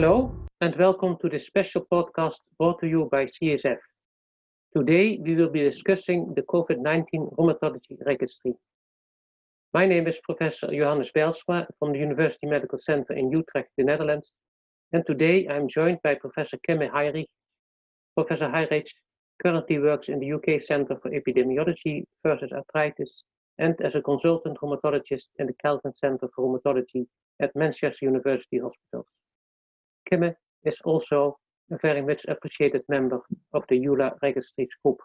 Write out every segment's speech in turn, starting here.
Hello, and welcome to this special podcast brought to you by CSF. Today, we will be discussing the COVID-19 Rheumatology Registry. My name is Professor Johannes Bijlsma from the University Medical Center in Utrecht, the Netherlands, and today I'm joined by Professor Kimme Hyrich. Professor Hyrich currently works in the UK Centre for Epidemiology versus Arthritis and as a consultant rheumatologist in the Kellgren Centre for Rheumatology at Manchester University Hospitals. Kimme is also a very much appreciated member of the EULAR Registries Group.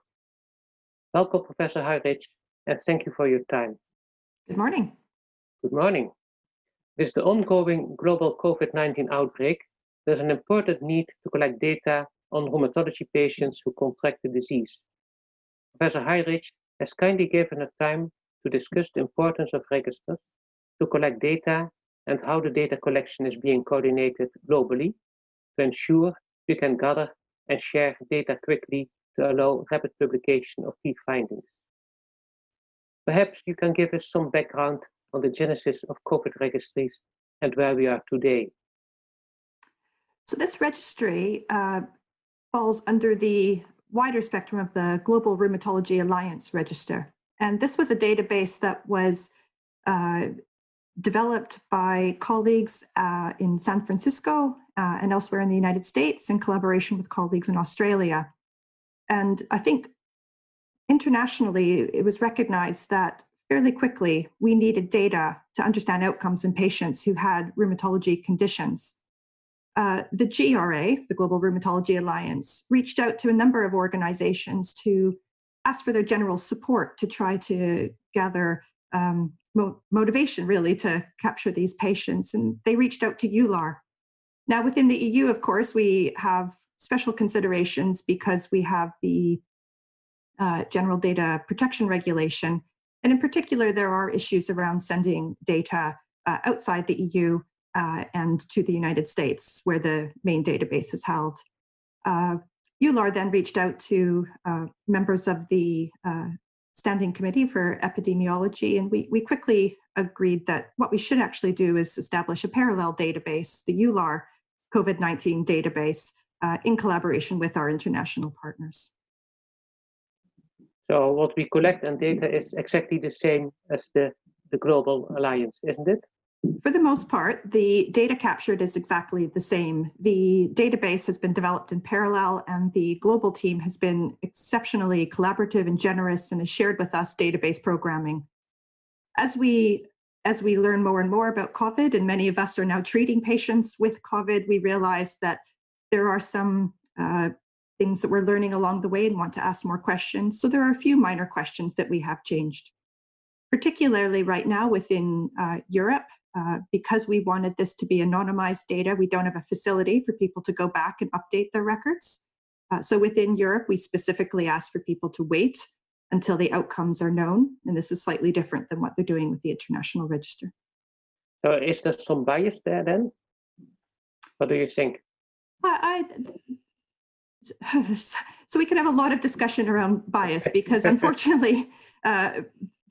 Welcome, Professor Hyrich, and thank you for your time. Good morning. Good morning. With the ongoing global COVID-19 outbreak, there's an important need to collect data on rheumatology patients who contract the disease. Professor Hyrich has kindly given us time to discuss the importance of registers, to collect data and how the data collection is being coordinated globally to ensure we can gather and share data quickly to allow rapid publication of key findings. Perhaps you can give us some background on the genesis of COVID registries and where we are today. So this registry uh, falls under the wider spectrum of the Global Rheumatology Alliance Register. And this was a database that was uh, developed by colleagues uh, in San Francisco uh, and elsewhere in the United States in collaboration with colleagues in Australia. And I think internationally, it was recognized that fairly quickly we needed data to understand outcomes in patients who had rheumatology conditions. Uh, the GRA, the Global Rheumatology Alliance, reached out to a number of organizations to ask for their general support to try to gather um, mo motivation really to capture these patients. And they reached out to EULAR. Now, within the EU, of course, we have special considerations because we have the uh, General Data Protection Regulation. And in particular, there are issues around sending data uh, outside the EU uh, and to the United States, where the main database is held. Uh, EULAR then reached out to uh, members of the uh, Standing Committee for Epidemiology, and we, we quickly agreed that what we should actually do is establish a parallel database, the EULAR COVID-19 database, uh, in collaboration with our international partners. So what we collect and data is exactly the same as the, the global alliance, isn't it? For the most part, the data captured is exactly the same. The database has been developed in parallel and the global team has been exceptionally collaborative and generous and has shared with us database programming. As we, as we learn more and more about COVID, and many of us are now treating patients with COVID, we realize that there are some uh, things that we're learning along the way and want to ask more questions. So there are a few minor questions that we have changed. Particularly right now within uh, Europe, uh, because we wanted this to be anonymized data, we don't have a facility for people to go back and update their records. Uh, so within Europe, we specifically ask for people to wait until the outcomes are known. And this is slightly different than what they're doing with the international register. So is there some bias there then? What do you think? I, I so we can have a lot of discussion around bias because unfortunately, uh,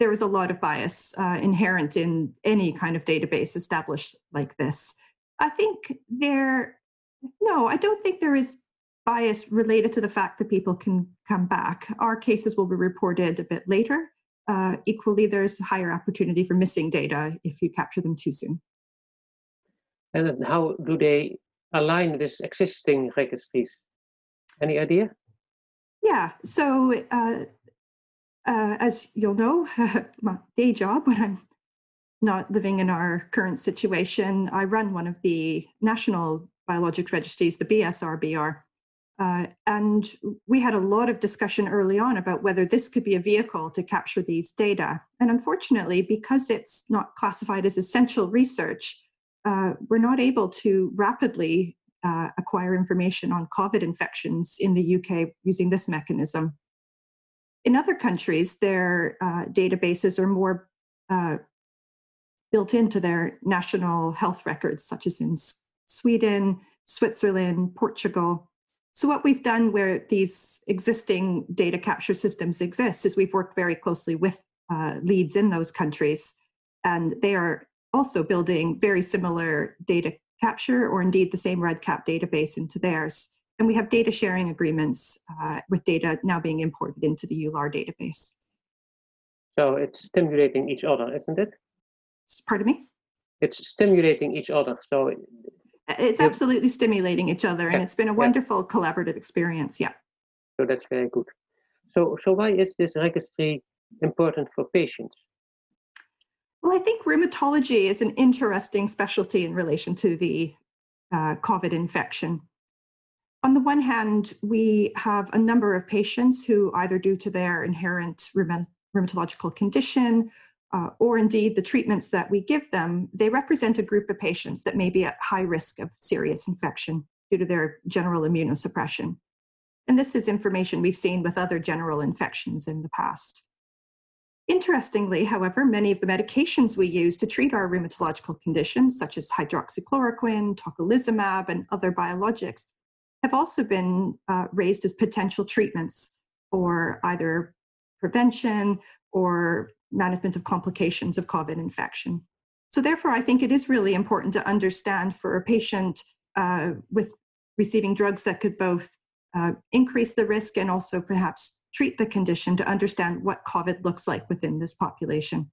there is a lot of bias uh, inherent in any kind of database established like this. I think there, no, I don't think there is bias related to the fact that people can come back. Our cases will be reported a bit later. Uh, equally, there's higher opportunity for missing data if you capture them too soon. And how do they align with existing registries? Any idea? Yeah, so uh, uh, as you'll know, my day job when I'm not living in our current situation, I run one of the national biologic registries, the BSRBR. Uh, and we had a lot of discussion early on about whether this could be a vehicle to capture these data. And unfortunately, because it's not classified as essential research, uh, we're not able to rapidly uh, acquire information on COVID infections in the UK using this mechanism. In other countries, their uh, databases are more uh, built into their national health records, such as in Sweden, Switzerland, Portugal. So what we've done where these existing data capture systems exist is we've worked very closely with uh, leads in those countries, and they are also building very similar data capture or indeed the same REDCap database into theirs. And we have data sharing agreements uh, with data now being imported into the EULAR database. So it's stimulating each other, isn't it? Pardon me? It's stimulating each other. So it's absolutely stimulating each other, and it's been a wonderful collaborative experience. Yeah. So that's very good. So, so why is this registry important for patients? Well, I think rheumatology is an interesting specialty in relation to the uh, COVID infection. On the one hand, we have a number of patients who, either due to their inherent rheumatological condition uh, or indeed the treatments that we give them, they represent a group of patients that may be at high risk of serious infection due to their general immunosuppression. And this is information we've seen with other general infections in the past. Interestingly, however, many of the medications we use to treat our rheumatological conditions, such as hydroxychloroquine, tocilizumab, and other biologics, have also been uh, raised as potential treatments for either prevention or management of complications of COVID infection. So, therefore, I think it is really important to understand for a patient uh, with receiving drugs that could both uh, increase the risk and also perhaps treat the condition to understand what COVID looks like within this population.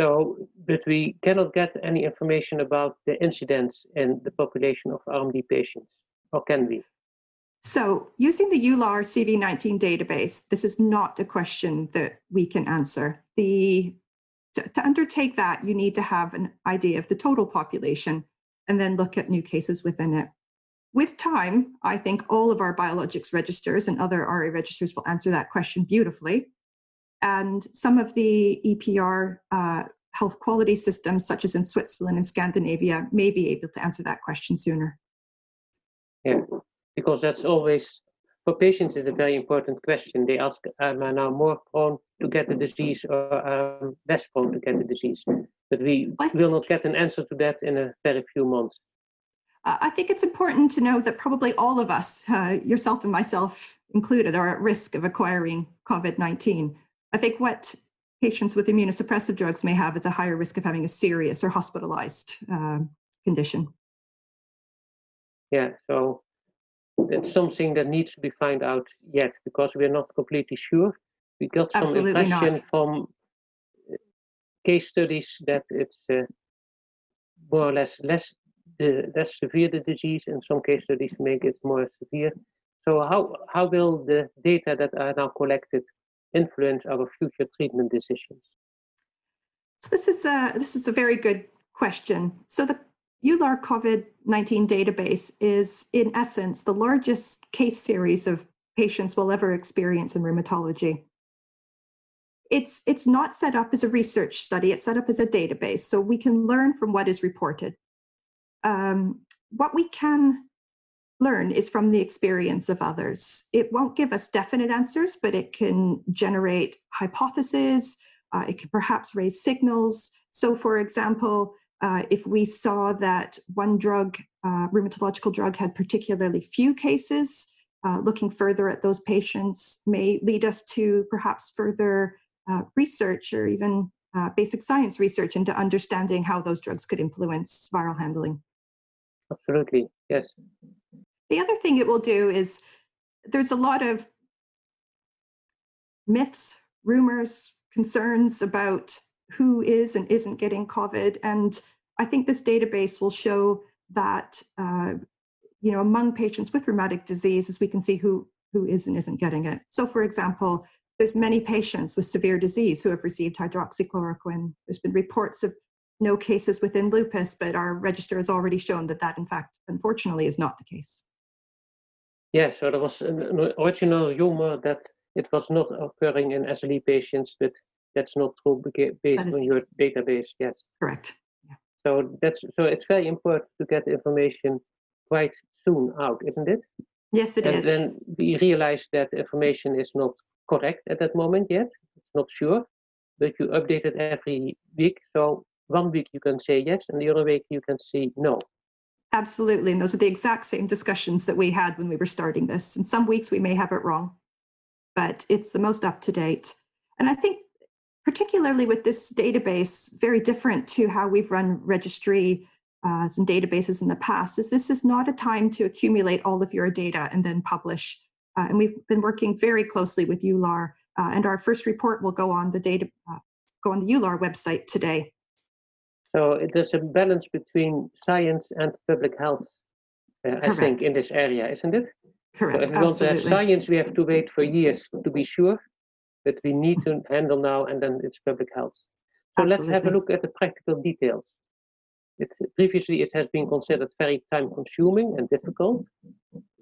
So, but we cannot get any information about the incidence in the population of RMD patients, or can we? So, using the EULAR CV19 database, this is not a question that we can answer. The, to, to, undertake that, you need to have an idea of the total population and then look at new cases within it. With time, I think all of our biologics registers and other RA registers will answer that question beautifully. And some of the EPR uh, health quality systems, such as in Switzerland and Scandinavia, may be able to answer that question sooner. Yeah, because that's always for patients is a very important question. They ask, am I now more prone to get the disease or um, less prone to get the disease? But we what? will not get an answer to that in a very few months. Uh, I think it's important to know that probably all of us, uh, yourself and myself included, are at risk of acquiring COVID 19. I think what patients with immunosuppressive drugs may have is a higher risk of having a serious or hospitalized uh, condition. Yeah, so it's something that needs to be found out yet because we're not completely sure. We got some Absolutely impression not. from uh, case studies that it's uh, more or less less the less severe the disease. In some case studies make it more severe. So how how will the data that are now collected influence our future treatment decisions? So this is a this is a very good question. So the EULAR COVID 19 database is, in essence, the largest case series of patients will ever experience in rheumatology. It's, it's not set up as a research study, it's set up as a database, so we can learn from what is reported. Um, what we can learn is from the experience of others. It won't give us definite answers, but it can generate hypotheses, uh, it can perhaps raise signals. So, for example, uh, if we saw that one drug, uh, rheumatological drug, had particularly few cases, uh, looking further at those patients may lead us to perhaps further uh, research or even uh, basic science research into understanding how those drugs could influence viral handling. Absolutely, yes. The other thing it will do is there's a lot of myths, rumors, concerns about who is and isn't getting COVID. And I think this database will show that, uh, you know, among patients with rheumatic diseases, we can see who, who is and isn't getting it. So, for example, there's many patients with severe disease who have received hydroxychloroquine. There's been reports of no cases within lupus, but our register has already shown that that, in fact, unfortunately, is not the case. Yes, so there was uh, an original rumor that it was not occurring in SLE patients, but that's not true based on your database. Yes. Correct. Yeah. So that's so it's very important to get information quite soon out, isn't it? Yes, it and is. then we realize that information is not correct at that moment yet. It's not sure, but you update it every week. So one week you can say yes, and the other week you can say no. Absolutely. And those are the exact same discussions that we had when we were starting this. And some weeks we may have it wrong, but it's the most up to date. And I think particularly with this database, very different to how we've run registry uh, and databases in the past, is this is not a time to accumulate all of your data and then publish. Uh, and we've been working very closely with EULAR, uh, and our first report will go on the data, uh, go on the EULAR website today. So there's a balance between science and public health, uh, I think, in this area, isn't it? Correct. So if we want to have science, we have to wait for years to be sure, but we need to handle now, and then it's public health. So Absolutely. let's have a look at the practical details. It, previously, it has been considered very time consuming and difficult.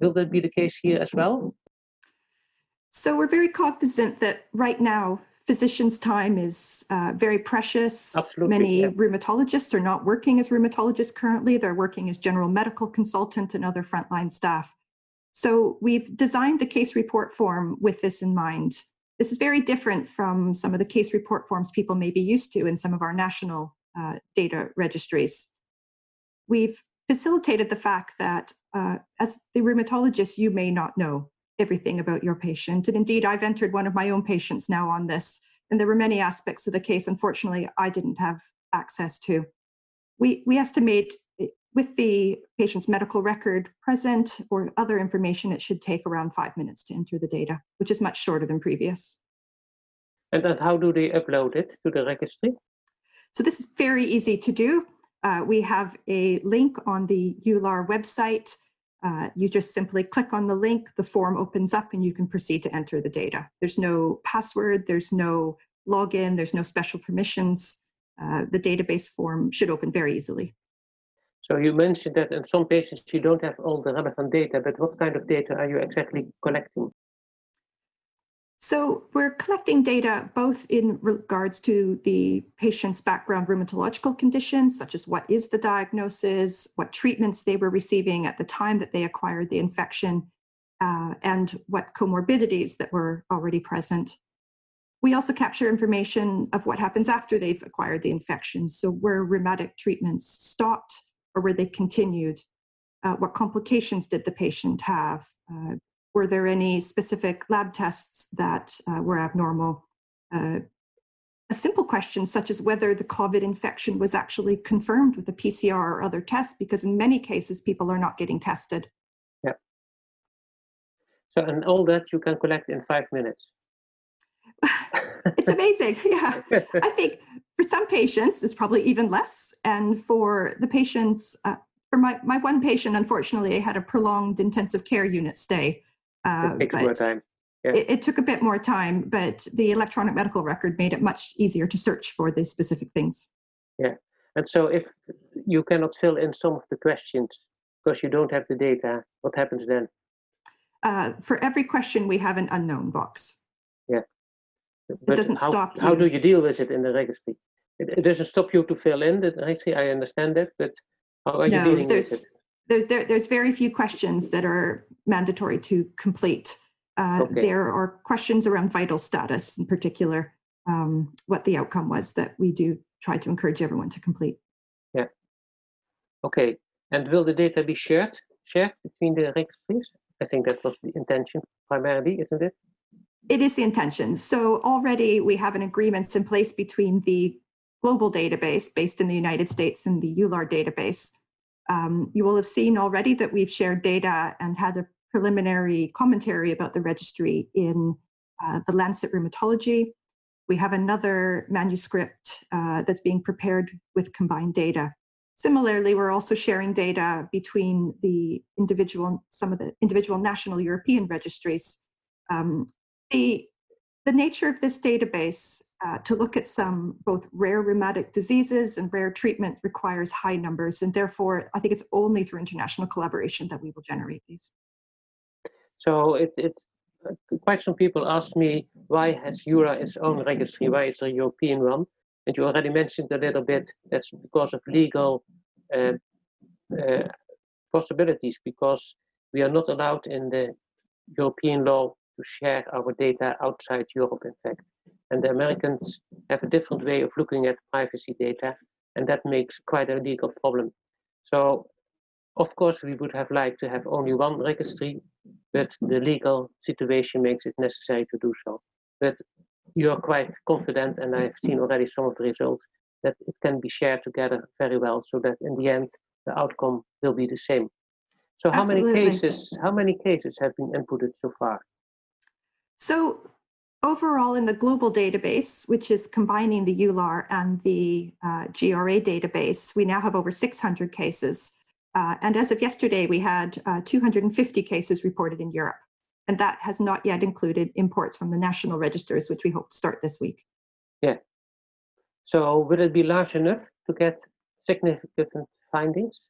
Will that be the case here as well? So we're very cognizant that right now, physicians' time is uh, very precious. Absolutely, Many yeah. rheumatologists are not working as rheumatologists currently, they're working as general medical consultant and other frontline staff. So we've designed the case report form with this in mind. This is very different from some of the case report forms people may be used to in some of our national uh, data registries. We've facilitated the fact that uh, as the rheumatologist, you may not know everything about your patient. And indeed, I've entered one of my own patients now on this, and there were many aspects of the case, unfortunately, I didn't have access to. We, we estimate with the patient's medical record present or other information, it should take around five minutes to enter the data, which is much shorter than previous. And then how do they upload it to the registry? So this is very easy to do. Uh, we have a link on the EULAR website. Uh, you just simply click on the link, the form opens up, and you can proceed to enter the data. There's no password, there's no login, there's no special permissions. Uh, the database form should open very easily. So you mentioned that in some patients you don't have all the relevant data, but what kind of data are you exactly collecting? So we're collecting data both in regards to the patient's background rheumatological conditions, such as what is the diagnosis, what treatments they were receiving at the time that they acquired the infection, uh, and what comorbidities that were already present. We also capture information of what happens after they've acquired the infection. So were rheumatic treatments stopped or were they continued? Uh, what complications did the patient have? Uh, were there any specific lab tests that uh, were abnormal? Uh, a simple question such as whether the COVID infection was actually confirmed with a PCR or other test, because in many cases people are not getting tested. Yeah. So and all that you can collect in five minutes. It's amazing. yeah. I think for some patients, it's probably even less. And for the patients, uh, for my, my one patient, unfortunately, I had a prolonged intensive care unit stay. Uh, it takes more time. it, it took a bit more time, but the electronic medical record made it much easier to search for the specific things. Yeah, and so if you cannot fill in some of the questions because you don't have the data, what happens then? Uh, for every question, we have an unknown box. Yeah, but it doesn't how, stop How do you deal with it in the registry? It, it doesn't stop you to fill in the registry. I understand that, but how are you No, dealing with it? There's there, there's very few questions that are mandatory to complete. Uh, Okay. There are questions around vital status, in particular, um, what the outcome was that we do try to encourage everyone to complete. Yeah. Okay. And will the data be shared shared between the registries? I think that was the intention primarily, isn't it? It is the intention. So already we have an agreement in place between the global database based in the United States and the EULAR database. Um, you will have seen already that we've shared data and had a preliminary commentary about the registry in uh, the Lancet Rheumatology. We have another manuscript uh, that's being prepared with combined data. Similarly, we're also sharing data between the individual, some of the individual national European registries. Um, the, the nature of this database uh, to look at some both rare rheumatic diseases and rare treatment requires high numbers, and therefore I think it's only through international collaboration that we will generate these. So it, it uh, quite some people ask me why has EULAR its own registry? Why is a European one? And you already mentioned a little bit that's because of legal uh, uh, possibilities, because we are not allowed in the European law to share our data outside Europe, in fact. And the Americans have a different way of looking at privacy data, and that makes quite a legal problem. So, of course, we would have liked to have only one registry, but the legal situation makes it necessary to do so. But you're quite confident, and I've seen already some of the results, that it can be shared together very well so that in the end, the outcome will be the same. So how Absolutely. many cases, how many cases have been inputted so far? So overall in the global database, which is combining the EULAR and the uh, GRA database, we now have over 600 cases. Uh, and as of yesterday, we had uh, 250 cases reported in Europe. And that has not yet included imports from the national registers, which we hope to start this week. Yeah. So will it be large enough to get significant findings?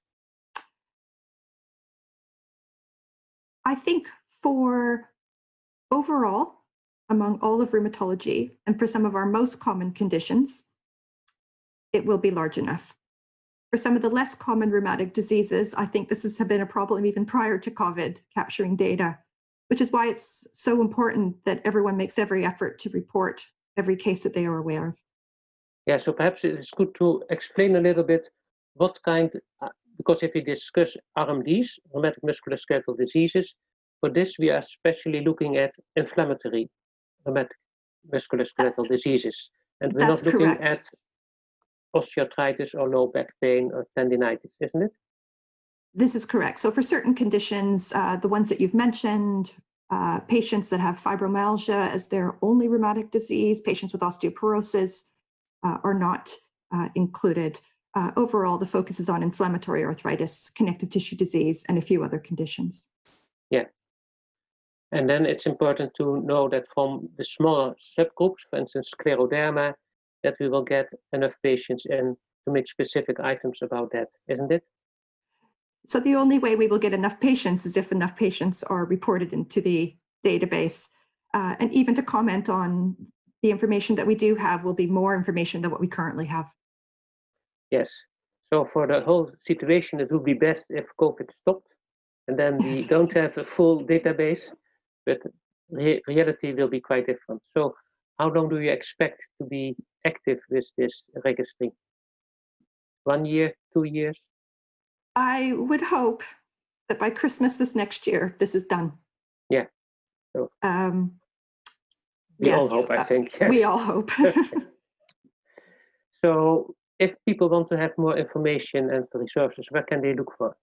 I think for overall, among all of rheumatology, and for some of our most common conditions, it will be large enough. For some of the less common rheumatic diseases, I think this has been a problem even prior to COVID, capturing data, which is why it's so important that everyone makes every effort to report every case that they are aware of. Yeah, so perhaps it is good to explain a little bit what kind, uh, because if we discuss RMDs, rheumatic musculoskeletal diseases, for this we are especially looking at inflammatory rheumatic musculoskeletal diseases. And we're That's not looking correct. at osteoarthritis or low back pain or tendinitis, isn't it? This is correct. So for certain conditions, uh, the ones that you've mentioned, uh, patients that have fibromyalgia as their only rheumatic disease, patients with osteoporosis uh, are not uh, included. Uh, overall, the focus is on inflammatory arthritis, connective tissue disease, and a few other conditions. And then it's important to know that from the smaller subgroups, for instance, scleroderma, that we will get enough patients in to make specific items about that, isn't it? So the only way we will get enough patients is if enough patients are reported into the database. Uh, and even to comment on the information that we do have will be more information than what we currently have. Yes. So for the whole situation, it would be best if COVID stopped, and then we don't have a full database, but re- reality will be quite different. So how long do you expect to be active with this registry? One year, two years? I would hope that by Christmas this next year, this is done. Yeah. So- Um, We all hope, I uh, think. we all hope. So if people want to have more information and resources, where can they look for?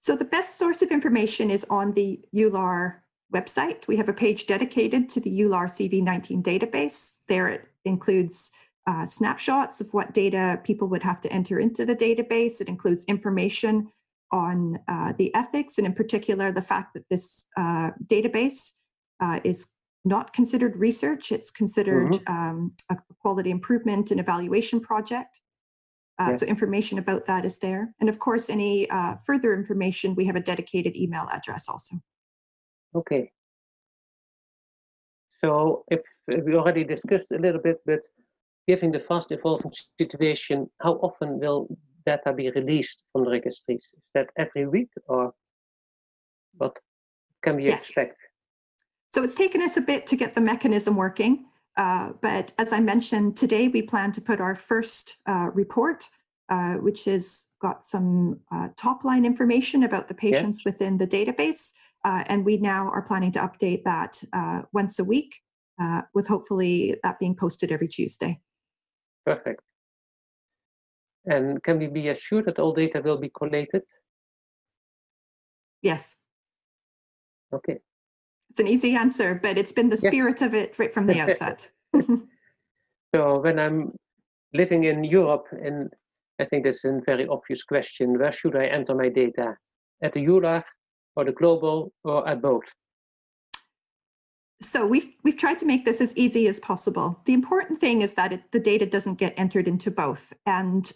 so the best source of information is on the EULAR website. We have a page dedicated to the EULAR CV19 database. There it includes uh, snapshots of what data people would have to enter into the database. It includes information on uh, the ethics, and in particular, the fact that this uh, database uh, is not considered research. It's considered um, a quality improvement and evaluation project. Uh, Yeah. So information about that is there. And of course, any uh, further information, we have a dedicated email address also. Okay. So if we already discussed a little bit, but given the fast evolving situation, how often will data be released from the registries? Is that every week or what can we Yes. expect? So it's taken us a bit to get the mechanism working. Uh, but as I mentioned, today we plan to put our first uh, report, uh, which has got some uh, top line information about the patients within the database. Uh, and we now are planning to update that uh, once a week, uh, with hopefully that being posted every Tuesday. Perfect. And can we be assured that all data will be collated? Yes, Okay. it's an easy answer, but it's been the Yeah. spirit of it right from the outset. So when I'm living in Europe, and I think this is a very obvious question, where should I enter my data? At the EULAR or the global or at both? So we've we've tried to make this as easy as possible. The important thing is that it, the data doesn't get entered into both, and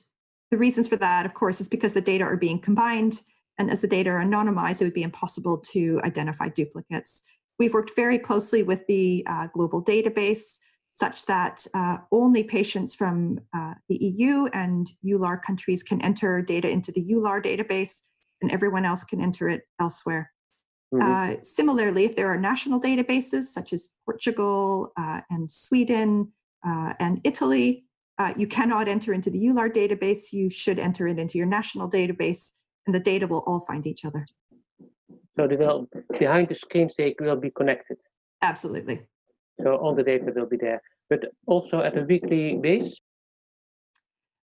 the reasons for that, of course, is because the data are being combined, and as the data are anonymized, it would be impossible to identify duplicates. We've worked very closely with the uh, global database, such that uh, only patients from uh, the EU and EULAR countries can enter data into the EULAR database, and everyone else can enter it elsewhere. Mhm. Uh, similarly, if there are national databases such as Portugal uh, and Sweden uh, and Italy, uh, you cannot enter into the EULAR database. You should enter it into your national database, and the data will all find each other. So they will, behind the screens, they will be connected. Absolutely. So all the data will be there, but also at a weekly base.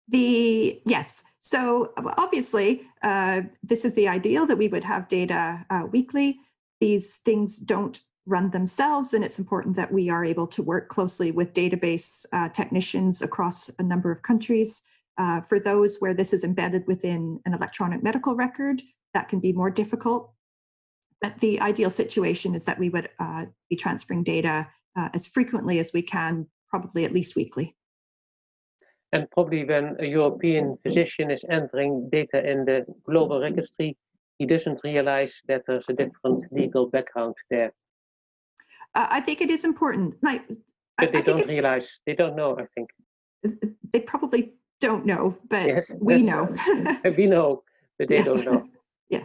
The yes, so obviously uh, this is the ideal that we would have data uh, weekly. These things don't run themselves, and it's important that we are able to work closely with database uh, technicians across a number of countries. Uh, for those where this is embedded within an electronic medical record, that can be more difficult. But the ideal situation is that we would uh, be transferring data uh, as frequently as we can, probably at least weekly. And probably when a European physician is entering data in the global registry, he doesn't realize that there's a different legal background there. Uh, I think it is important. But they I don't realize. They don't know. I think they probably don't know, but yes, we know. we know, but they yes. don't know. yeah.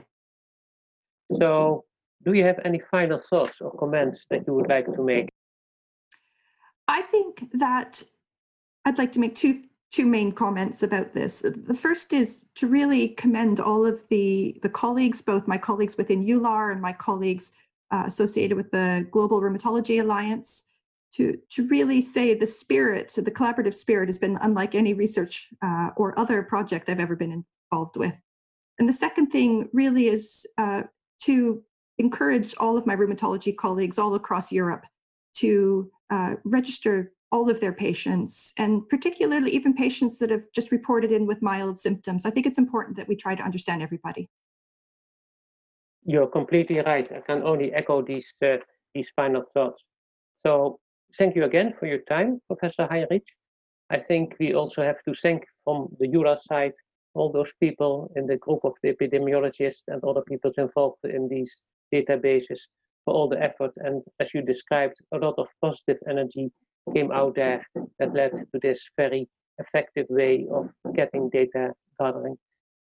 So, do you have any final thoughts or comments that you would like to make? I think that I'd like to make two two main comments about this. The first is to really commend all of the the colleagues, both my colleagues within EULAR and my colleagues uh, associated with the Global Rheumatology Alliance, to, to really say the spirit, the collaborative spirit has been unlike any research uh, or other project I've ever been involved with. And the second thing really is uh, to encourage all of my rheumatology colleagues all across Europe to uh, register all of their patients, and particularly even patients that have just reported in with mild symptoms. I think it's important that we try to understand everybody. You're completely right. I can only echo these uh, these final thoughts. So thank you again for your time, Professor Heinrich. I think we also have to thank from the EULAR side all those people in the group of the epidemiologists and other people involved in these databases for all the effort. And as you described, a lot of positive energy came out there that led to this very effective way of getting data gathering.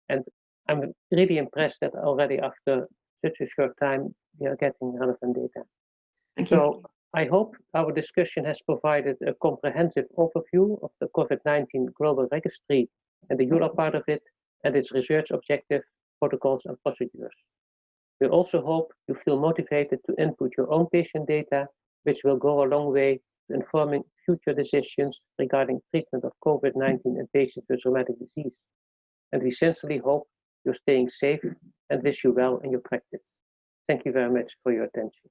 And I'm really impressed that already after such a short time, we are getting relevant data. Thank so you. I hope our discussion has provided a comprehensive overview of the COVID-19 Global Registry and the EULAR part of it, and its research objective, protocols, and procedures. We also hope you feel motivated to input your own patient data, which will go a long way informing future decisions regarding treatment of COVID-19 in patients with rheumatic disease. And we sincerely hope you're staying safe and wish you well in your practice. Thank you very much for your attention.